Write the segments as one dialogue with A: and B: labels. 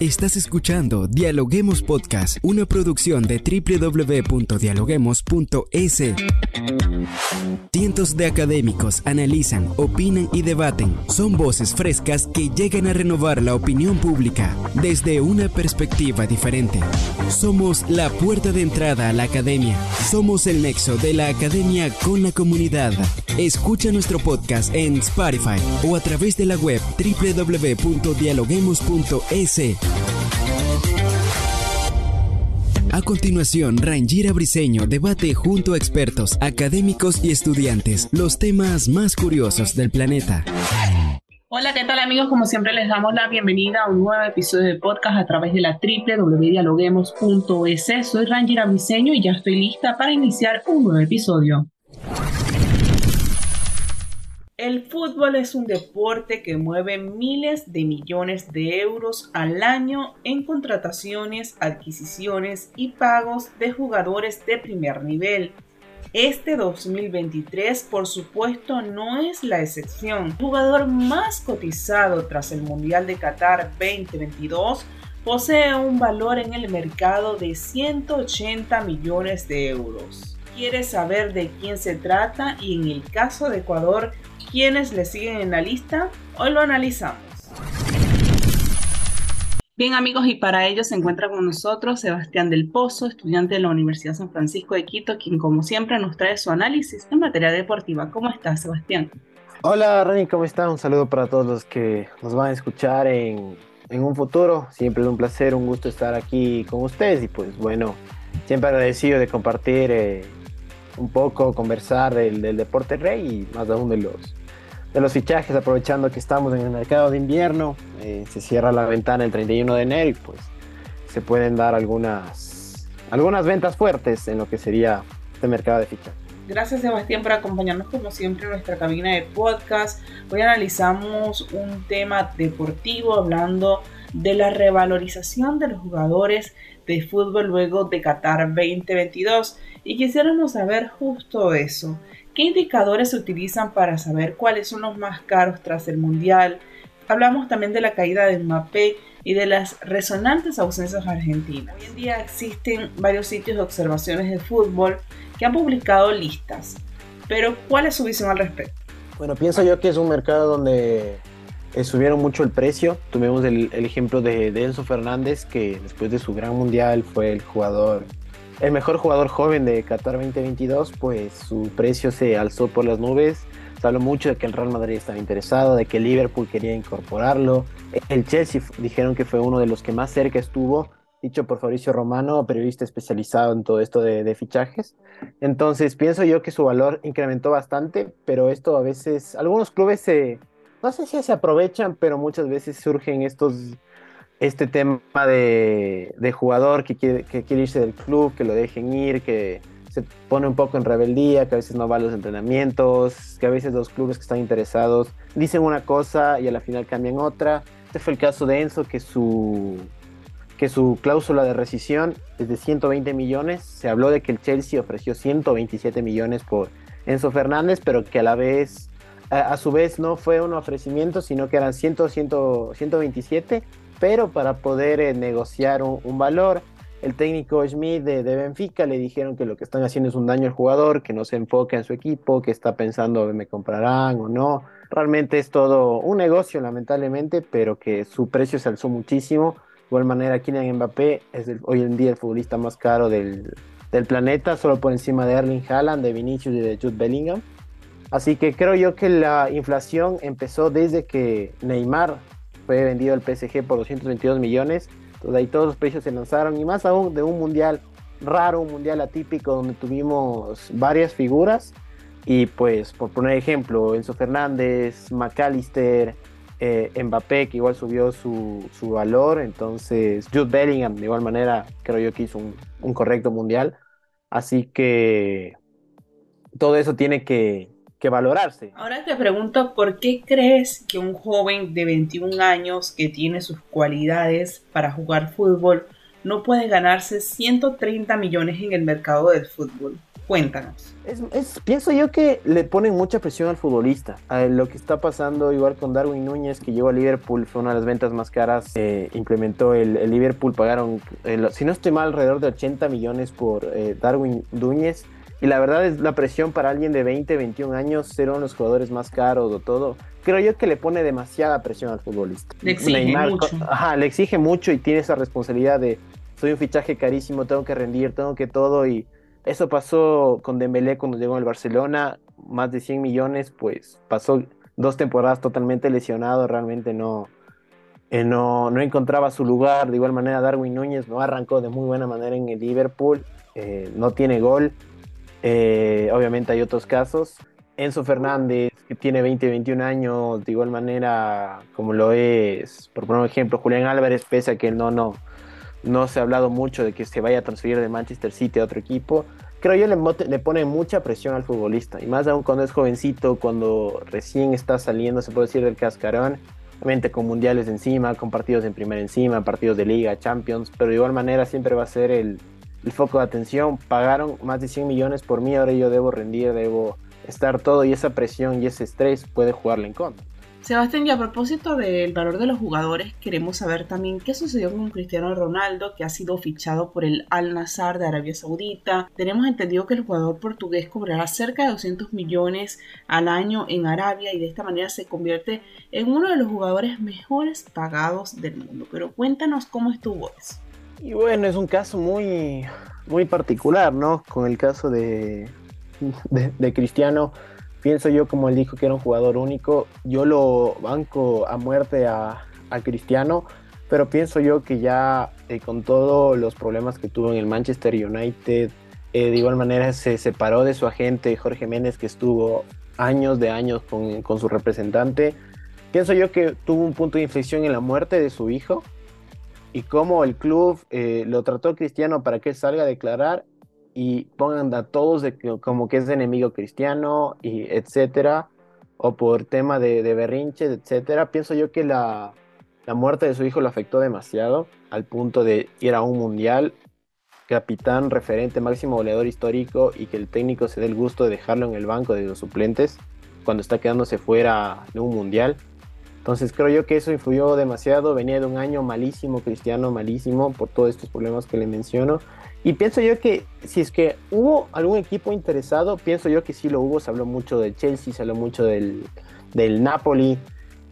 A: Estás escuchando Dialoguemos Podcast, una producción de www.dialoguemos.es. Cientos de académicos analizan, opinan y debaten. Son voces frescas que llegan a renovar la opinión pública desde una perspectiva diferente. Somos la puerta de entrada a la academia. Somos el nexo de la academia con la comunidad. Escucha nuestro podcast en Spotify o a través de la web www.dialoguemos.es. A continuación, Rangira Briseño debate junto a expertos, académicos y estudiantes los temas más curiosos del planeta.
B: Hola, ¿qué tal amigos? Como siempre les damos la bienvenida a un nuevo episodio de podcast a través de la www.dialoguemos.es. Soy Rangira Briseño y ya estoy lista para iniciar un nuevo episodio. El fútbol es un deporte que mueve miles de millones de euros al año en contrataciones, adquisiciones y pagos de jugadores de primer nivel. Este 2023, por supuesto, no es la excepción. El jugador más cotizado tras el Mundial de Qatar 2022 posee un valor en el mercado de 180 millones de euros. ¿Quieres saber de quién se trata? Y en el caso de Ecuador, ¿Quiénes le siguen en la lista? Hoy lo analizamos. Bien amigos, y para ello se encuentra con nosotros Sebastián del Pozo, estudiante de la Universidad San Francisco de Quito, quien como siempre nos trae su análisis en materia deportiva. ¿Cómo estás, Sebastián?
C: Hola, Rani, ¿cómo estás? Un saludo para todos los que nos van a escuchar en, un futuro. Siempre es un placer, un gusto estar aquí con ustedes y pues bueno, siempre agradecido de compartir eh, un poco, conversar del, del deporte rey y más aún de los de los fichajes, aprovechando que estamos en el mercado de invierno. Eh, se cierra la ventana el 31 de enero y pues se pueden dar algunas, algunas ventas fuertes en lo que sería este mercado de fichajes.
B: Gracias Sebastián por acompañarnos como siempre en nuestra cabina de podcast. Hoy analizamos un tema deportivo hablando de la revalorización de los jugadores de fútbol luego de Qatar 2022 y quisiéramos saber justo eso. ¿Qué indicadores se utilizan para saber cuáles son los más caros tras el Mundial? Hablamos también de la caída de Mbappé y de las resonantes ausencias argentinas. Hoy en día existen varios sitios de observaciones de fútbol que han publicado listas, pero ¿cuál es su visión al respecto?
C: Bueno, pienso yo que es un mercado donde subieron mucho el precio. Tuvimos el, ejemplo de, de Enzo Fernández, que después de su gran mundial fue el jugador el mejor jugador joven de Qatar 2022, pues su precio se alzó por las nubes. Se habló mucho de que el Real Madrid estaba interesado, de que Liverpool quería incorporarlo. El Chelsea dijeron que fue uno de los que más cerca estuvo, dicho por Fabricio Romano, periodista especializado en todo esto de, fichajes. Entonces pienso yo que su valor incrementó bastante, pero esto a veces, algunos clubes se, no sé si se aprovechan, pero muchas veces surgen estos este tema de, jugador que quiere, que quiere irse del club, que lo dejen ir, que se pone un poco en rebeldía, que a veces no va a los entrenamientos, que a veces los clubes que están interesados dicen una cosa y a la final cambian otra. Este fue el caso de Enzo, que su, que su cláusula de rescisión es de 120 millones. Se habló de que el Chelsea ofreció 127 millones por Enzo Fernández, pero que a la vez, a, su vez no fue un ofrecimiento, sino que eran 100, 100 127 pero para poder eh, negociar un, valor, el técnico Schmidt de, Benfica le dijeron que lo que están haciendo es un daño al jugador, que no se enfoca en su equipo, que está pensando me comprarán o no. Realmente es todo un negocio, lamentablemente, pero que su precio se alzó muchísimo. De igual manera, Kylian Mbappé es hoy en día el futbolista más caro del, del planeta, solo por encima de Erling Haaland, de Vinicius y de Jude Bellingham. Así que creo yo que la inflación empezó desde que Neymar fue vendido al PSG por 222 millones. Entonces ahí todos los precios se lanzaron y más aún de un mundial raro, un mundial atípico donde tuvimos varias figuras. Y pues, por poner ejemplo, Enzo Fernández, McAllister, eh, Mbappé, que igual subió su, su, valor. Entonces, Jude Bellingham, de igual manera, creo yo que hizo un, un correcto mundial. Así que todo eso tiene que, que valorarse.
B: Ahora te pregunto, ¿por qué crees que un joven de 21 años que tiene sus cualidades para jugar fútbol no puede ganarse 130 millones en el mercado del fútbol? Cuéntanos.
C: Es, pienso yo que le ponen mucha presión al futbolista. lo que está pasando igual con Darwin Núñez, que llegó a Liverpool, fue una de las ventas más caras. Eh, implementó el, Liverpool, pagaron, si no estoy mal, alrededor de 80 millones por eh, Darwin Núñez. Y la verdad es la presión para alguien de 20, 21 años, ser uno de los jugadores más caros o todo. Creo yo que le pone demasiada presión al futbolista.
B: Le exige mucho.
C: Ajá, le exige mucho y tiene esa responsabilidad de soy un fichaje carísimo, tengo que rendir, tengo que todo y eso pasó con Dembélé cuando llegó al Barcelona, más de 100 millones, pues pasó dos temporadas totalmente lesionado, realmente no, eh, no, no, encontraba su lugar. De igual manera, Darwin Núñez no arrancó de muy buena manera en el Liverpool, eh, no tiene gol. Eh, obviamente hay otros casos. Enzo Fernández, que tiene 20, 21 años, de igual manera como lo es, por poner un ejemplo, Julián Álvarez, pese a que no, no, no se ha hablado mucho de que se vaya a transferir de Manchester City a otro equipo. Creo yo le, le pone mucha presión al futbolista, y más aún cuando es jovencito, cuando recién está saliendo, se puede decir, del cascarón, obviamente con mundiales encima, con partidos en primera encima, partidos de liga, champions, pero de igual manera siempre va a ser el, el foco de atención. Pagaron más de 100 millones por mí, ahora yo debo rendir, debo estar todo, y esa presión y ese estrés puede jugarle en contra.
B: Sebastián, y a propósito del valor de los jugadores, queremos saber también qué sucedió con Cristiano Ronaldo, que ha sido fichado por el Al Nassr de Arabia Saudita. Tenemos entendido que el jugador portugués cobrará cerca de 200 millones al año en Arabia y de esta manera se convierte en uno de los jugadores mejores pagados del mundo. Pero cuéntanos cómo estuvo eso.
C: Y bueno, es un caso muy, muy particular, ¿no? Con el caso de, de, Cristiano pienso yo, como él dijo que era un jugador único, yo lo banco a muerte a, Cristiano, pero pienso yo que ya eh, con todos los problemas que tuvo en el Manchester United, eh, de igual manera se separó de su agente Jorge Méndez, que estuvo años de años con, su representante. Pienso yo que tuvo un punto de inflexión en la muerte de su hijo y cómo el club eh, lo trató Cristiano para que salga a declarar y pongan a todos como que es enemigo cristiano y etcétera, o por tema de, de berrinches, etcétera, pienso yo que la, la, muerte de su hijo lo afectó demasiado al punto de ir a un mundial, capitán, referente, máximo goleador histórico y que el técnico se dé el gusto de dejarlo en el banco de los suplentes cuando está quedándose fuera de un mundial. Entonces creo yo que eso influyó demasiado, venía de un año malísimo, cristiano malísimo, por todos estos problemas que le menciono y pienso yo que si es que hubo algún equipo interesado, pienso yo que sí lo hubo. Se habló mucho de Chelsea, se habló mucho del, del Napoli.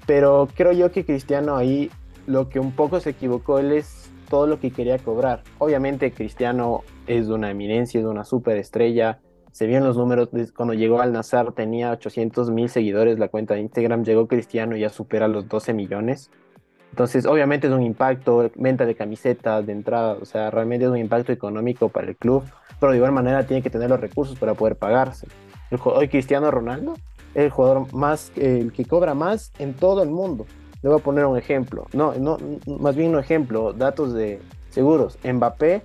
C: Pero creo yo que Cristiano ahí lo que un poco se equivocó, él es todo lo que quería cobrar. Obviamente Cristiano es de una eminencia, es de una superestrella. Se vieron los números, cuando llegó al Nazar tenía 800 mil seguidores la cuenta de Instagram, llegó Cristiano y ya supera los 12 millones. Entonces, obviamente es un impacto, venta de camisetas, de entrada, o sea, realmente es un impacto económico para el club, pero de igual manera tiene que tener los recursos para poder pagarse. hoy Cristiano Ronaldo es el jugador más, el que cobra más en todo el mundo. Le voy a poner un ejemplo, no, no, más bien un ejemplo, datos de seguros. Mbappé,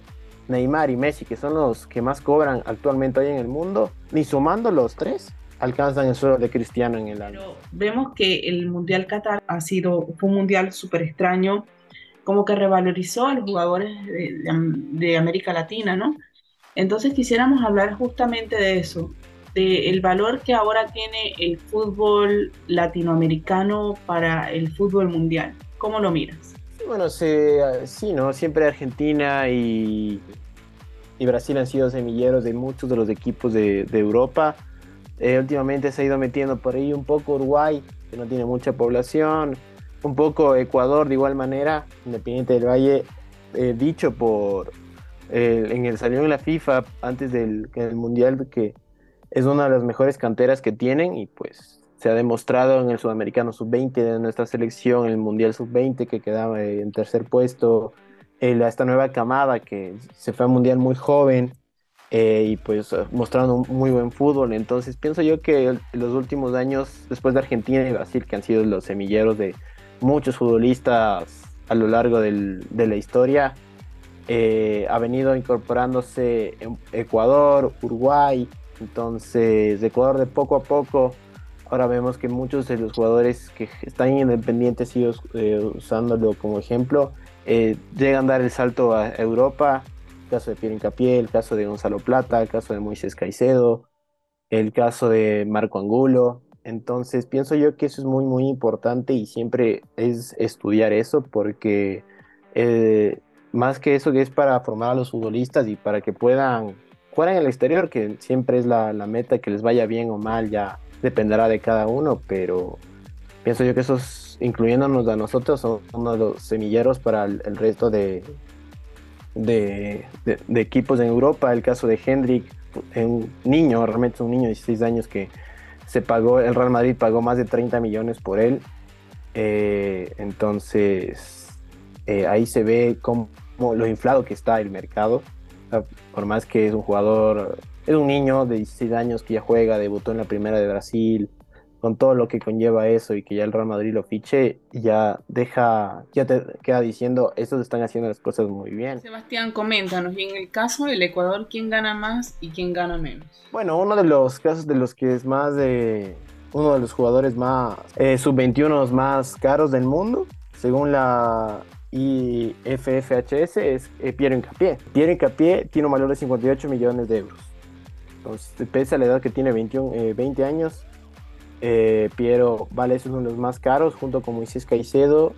C: Neymar y Messi, que son los que más cobran actualmente hoy en el mundo, ni sumando los tres, alcanzan el suelo de Cristiano en el año.
B: vemos que el Mundial Qatar ha sido, fue un mundial súper extraño, como que revalorizó a los jugadores de, América Latina, ¿no? Entonces quisiéramos hablar justamente de eso, de el valor que ahora tiene el fútbol latinoamericano para el fútbol mundial. ¿Cómo lo miras?
C: Bueno, sí, ¿no? Siempre Argentina y, y Brasil han sido semilleros de muchos de los equipos de, de Europa eh, últimamente se ha ido metiendo por ahí un poco Uruguay, que no tiene mucha población, un poco Ecuador de igual manera, Independiente del Valle, eh, dicho por en el salió en la FIFA antes del, Mundial que es una de las mejores canteras que tienen y pues se ha demostrado en el Sudamericano Sub-20 de nuestra selección, en el Mundial Sub-20 que quedaba en tercer puesto, esta nueva camada que se fue al Mundial muy joven, eh, y pues mostrando un muy buen fútbol. Entonces pienso yo que en los últimos años, después de Argentina y Brasil, que han sido los semilleros de muchos futbolistas a lo largo de la historia, eh, ha venido incorporándose Ecuador, Uruguay, entonces Ecuador de poco a poco. Ahora vemos que muchos de los jugadores que están independientes y eh, usándolo como ejemplo, llegan a dar el salto a Europa caso de Pierre Incapié, el caso de Gonzalo Plata, el caso de Moisés Caicedo, el caso de Marco Angulo. Entonces pienso yo que eso es muy, muy importante y siempre es estudiar eso porque eh, más que eso que es para formar a los futbolistas y para que puedan jugar en el exterior, que siempre es la meta, que les vaya bien o mal, ya dependerá de cada uno, pero pienso yo que esos, incluyéndonos a nosotros, son uno de los semilleros para el, resto de, de, de, equipos en Europa. El caso de Hendrik, un niño, realmente un niño de 16 años que se pagó, el Real Madrid pagó más de 30 millones por él. Eh, entonces, eh, ahí se ve cómo, lo inflado que está el mercado. por más que es un jugador, es un niño de 16 años que ya juega, debutó en la primera de Brasil, con todo lo que conlleva eso y que ya el Real Madrid lo fiche, ya deja, ya te queda diciendo, estos están haciendo las cosas muy bien.
B: Sebastián, coméntanos, y en el caso del Ecuador, ¿quién gana más y quién gana menos?
C: Bueno, uno de los casos de los que es más de, uno de los jugadores más, eh, sub-21 más caros del mundo, según la IFFHS, es eh, Piero Incapié. Piero Incapié tiene un valor de 58 millones de euros. Entonces, pese a la edad que tiene 21, 20 eh, años, eh, Piero Vale es uno de los más caros junto con Moisés Caicedo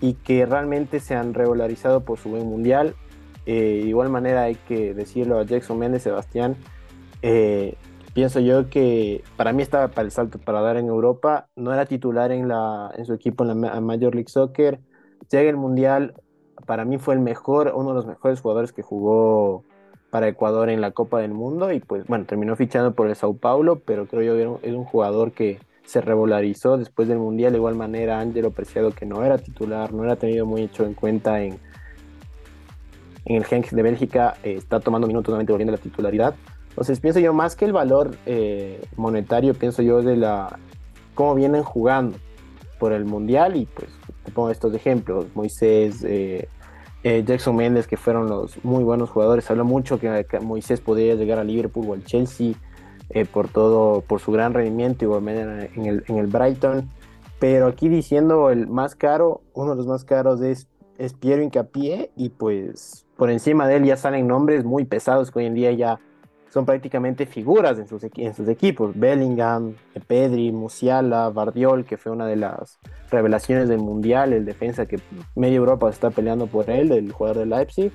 C: y que realmente se han regularizado por su buen mundial. Eh, de igual manera hay que decirlo a Jackson Méndez, Sebastián. Eh, pienso yo que para mí estaba para el salto para dar en Europa. No era titular en, la, en su equipo en la Major League Soccer. Llega el mundial. Para mí fue el mejor, uno de los mejores jugadores que jugó para Ecuador en la Copa del Mundo y pues bueno, terminó fichando por el Sao Paulo, pero creo yo que es un jugador que se regularizó después del Mundial. De igual manera, Angelo Preciado, que no era titular, no era tenido muy hecho en cuenta en, en el Genk de Bélgica, eh, está tomando minutos nuevamente volviendo a la titularidad. Entonces, pienso yo, más que el valor eh, monetario, pienso yo de la cómo vienen jugando por el Mundial. Y pues te pongo estos ejemplos: Moisés. Eh, Jackson Méndez, que fueron los muy buenos jugadores. Habla mucho que, que Moisés podría llegar a Liverpool o al Chelsea. Eh, por todo, por su gran rendimiento y en el, en el Brighton. Pero aquí diciendo el más caro, uno de los más caros es, es Piero Incapié y pues por encima de él ya salen nombres muy pesados que hoy en día ya son prácticamente figuras en sus, en sus equipos. Bellingham, Pedri, Musiala, Bardiol, que fue una de las revelaciones del Mundial, el defensa que media Europa está peleando por él, el jugador de Leipzig.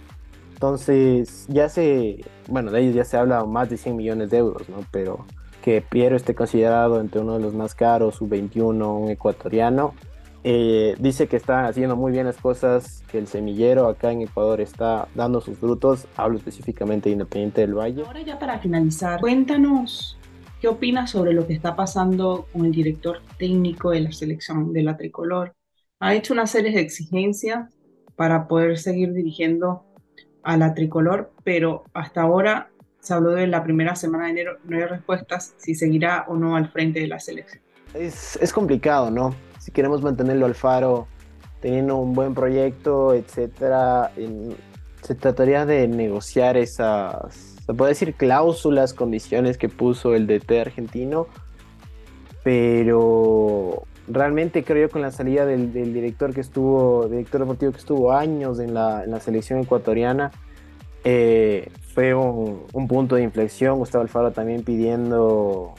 C: Entonces, ya se, bueno, de ellos ya se habla más de 100 millones de euros, ¿no? Pero que Piero esté considerado entre uno de los más caros, su 21, un ecuatoriano, eh, dice que está haciendo muy bien las cosas, que el semillero acá en Ecuador está dando sus frutos. Hablo específicamente de Independiente del Valle.
B: Ahora ya para finalizar, cuéntanos qué opinas sobre lo que está pasando con el director técnico de la selección de la tricolor. Ha hecho una serie de exigencias para poder seguir dirigiendo a la tricolor, pero hasta ahora se habló de la primera semana de enero, no hay respuestas si seguirá o no al frente de la selección.
C: Es, es complicado, ¿no? Si queremos mantenerlo al faro, teniendo un buen proyecto, etcétera, se trataría de negociar esas, se puede decir cláusulas, condiciones que puso el DT argentino, pero realmente creo yo con la salida del, director que estuvo, director deportivo que estuvo años en la, selección ecuatoriana, eh, fue un, punto de inflexión. Gustavo Alfaro también pidiendo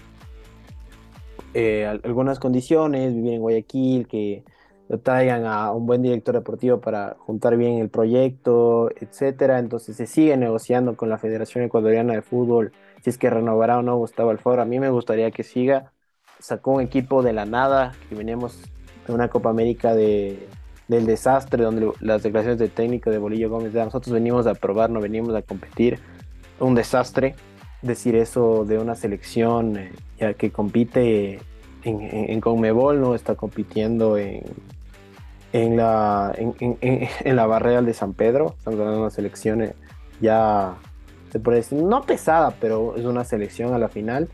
C: eh, algunas condiciones, vivir en Guayaquil, que lo traigan a un buen director deportivo para juntar bien el proyecto, etcétera. Entonces se sigue negociando con la Federación Ecuatoriana de Fútbol si es que renovará o no Gustavo Alfaro. A mí me gustaría que siga sacó un equipo de la nada, que veníamos de una Copa América de, del desastre, donde las declaraciones del técnico de Bolillo Gómez, de nosotros venimos a probar, no venimos a competir, un desastre decir eso de una selección eh, ya que compite en, en, Conmebol, no está compitiendo en, en la, en, en, la barrera de San Pedro, hablando de una selección eh, ya, se puede decir, no pesada, pero es una selección a la final.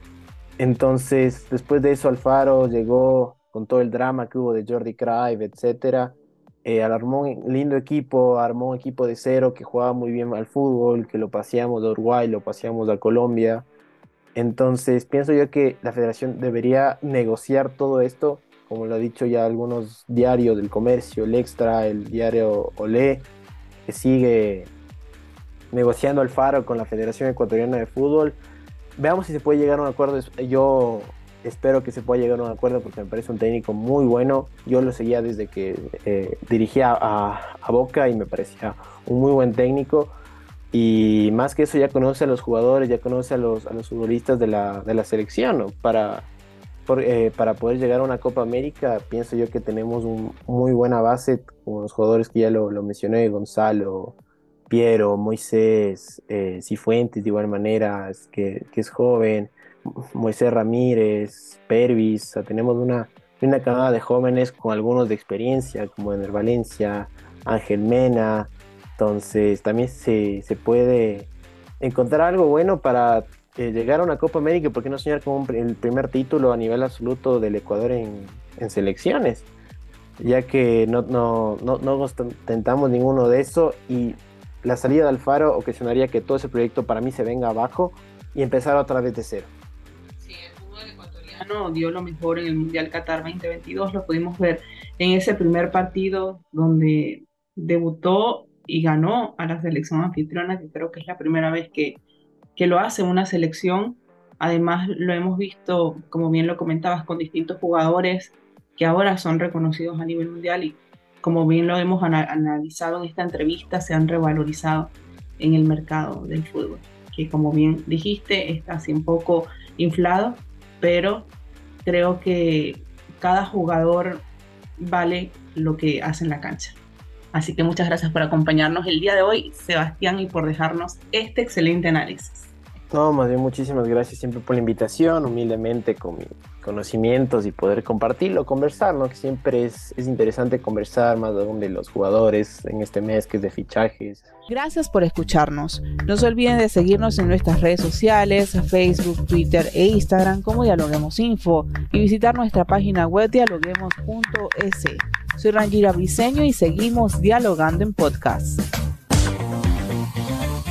C: Entonces, después de eso, Alfaro llegó con todo el drama que hubo de Jordi Cruyff, etcétera. Eh, armó un lindo equipo, armó un equipo de cero que jugaba muy bien al fútbol, que lo paseamos de Uruguay, lo paseamos a Colombia. Entonces, pienso yo que la federación debería negociar todo esto, como lo ha dicho ya algunos diarios del comercio, el Extra, el diario Olé, que sigue negociando Alfaro con la Federación Ecuatoriana de Fútbol. Veamos si se puede llegar a un acuerdo. Yo espero que se pueda llegar a un acuerdo porque me parece un técnico muy bueno. Yo lo seguía desde que eh, dirigía a, Boca y me parecía un muy buen técnico. Y más que eso ya conoce a los jugadores, ya conoce a los, a los futbolistas de la, de la selección. Para, eh, para poder llegar a una Copa América, pienso yo que tenemos una muy buena base con los jugadores que ya lo, lo mencioné, Gonzalo, Piero, Moisés, eh, Cifuentes de igual manera, que, que es joven. Moisés Ramírez, Pervis, tenemos una, una camada de jóvenes con algunos de experiencia, como en el Valencia, Ángel Mena, entonces también se, puede encontrar algo bueno para eh, llegar a una Copa América, ¿por qué no soñar con el primer título a nivel absoluto del Ecuador en, selecciones? Ya que no, no, no, no tentamos ninguno de eso y la salida de Alfaro ocasionaría que todo ese proyecto para mí se venga abajo y empezar otra vez de cero
B: dio lo mejor en el Mundial Qatar 2022, lo pudimos ver en ese primer partido donde debutó y ganó a la selección anfitriona, que creo que es la primera vez que, que lo hace una selección. Además, lo hemos visto, como bien lo comentabas, con distintos jugadores que ahora son reconocidos a nivel mundial y como bien lo hemos analizado en esta entrevista, se han revalorizado en el mercado del fútbol, que como bien dijiste, está así un poco inflado, pero creo que cada jugador vale lo que hace en la cancha. Así que muchas gracias por acompañarnos el día de hoy, Sebastián, y por dejarnos este excelente análisis.
C: No, más bien muchísimas gracias siempre por la invitación, humildemente con mis conocimientos y poder compartirlo, conversar, ¿no? Que siempre es, es interesante conversar más de los jugadores en este mes que es de fichajes.
B: Gracias por escucharnos. No se olviden de seguirnos en nuestras redes sociales, Facebook, Twitter e Instagram como Dialoguemos Info y visitar nuestra página web dialoguemos.es. Soy Rangira Briseño y seguimos dialogando en podcast.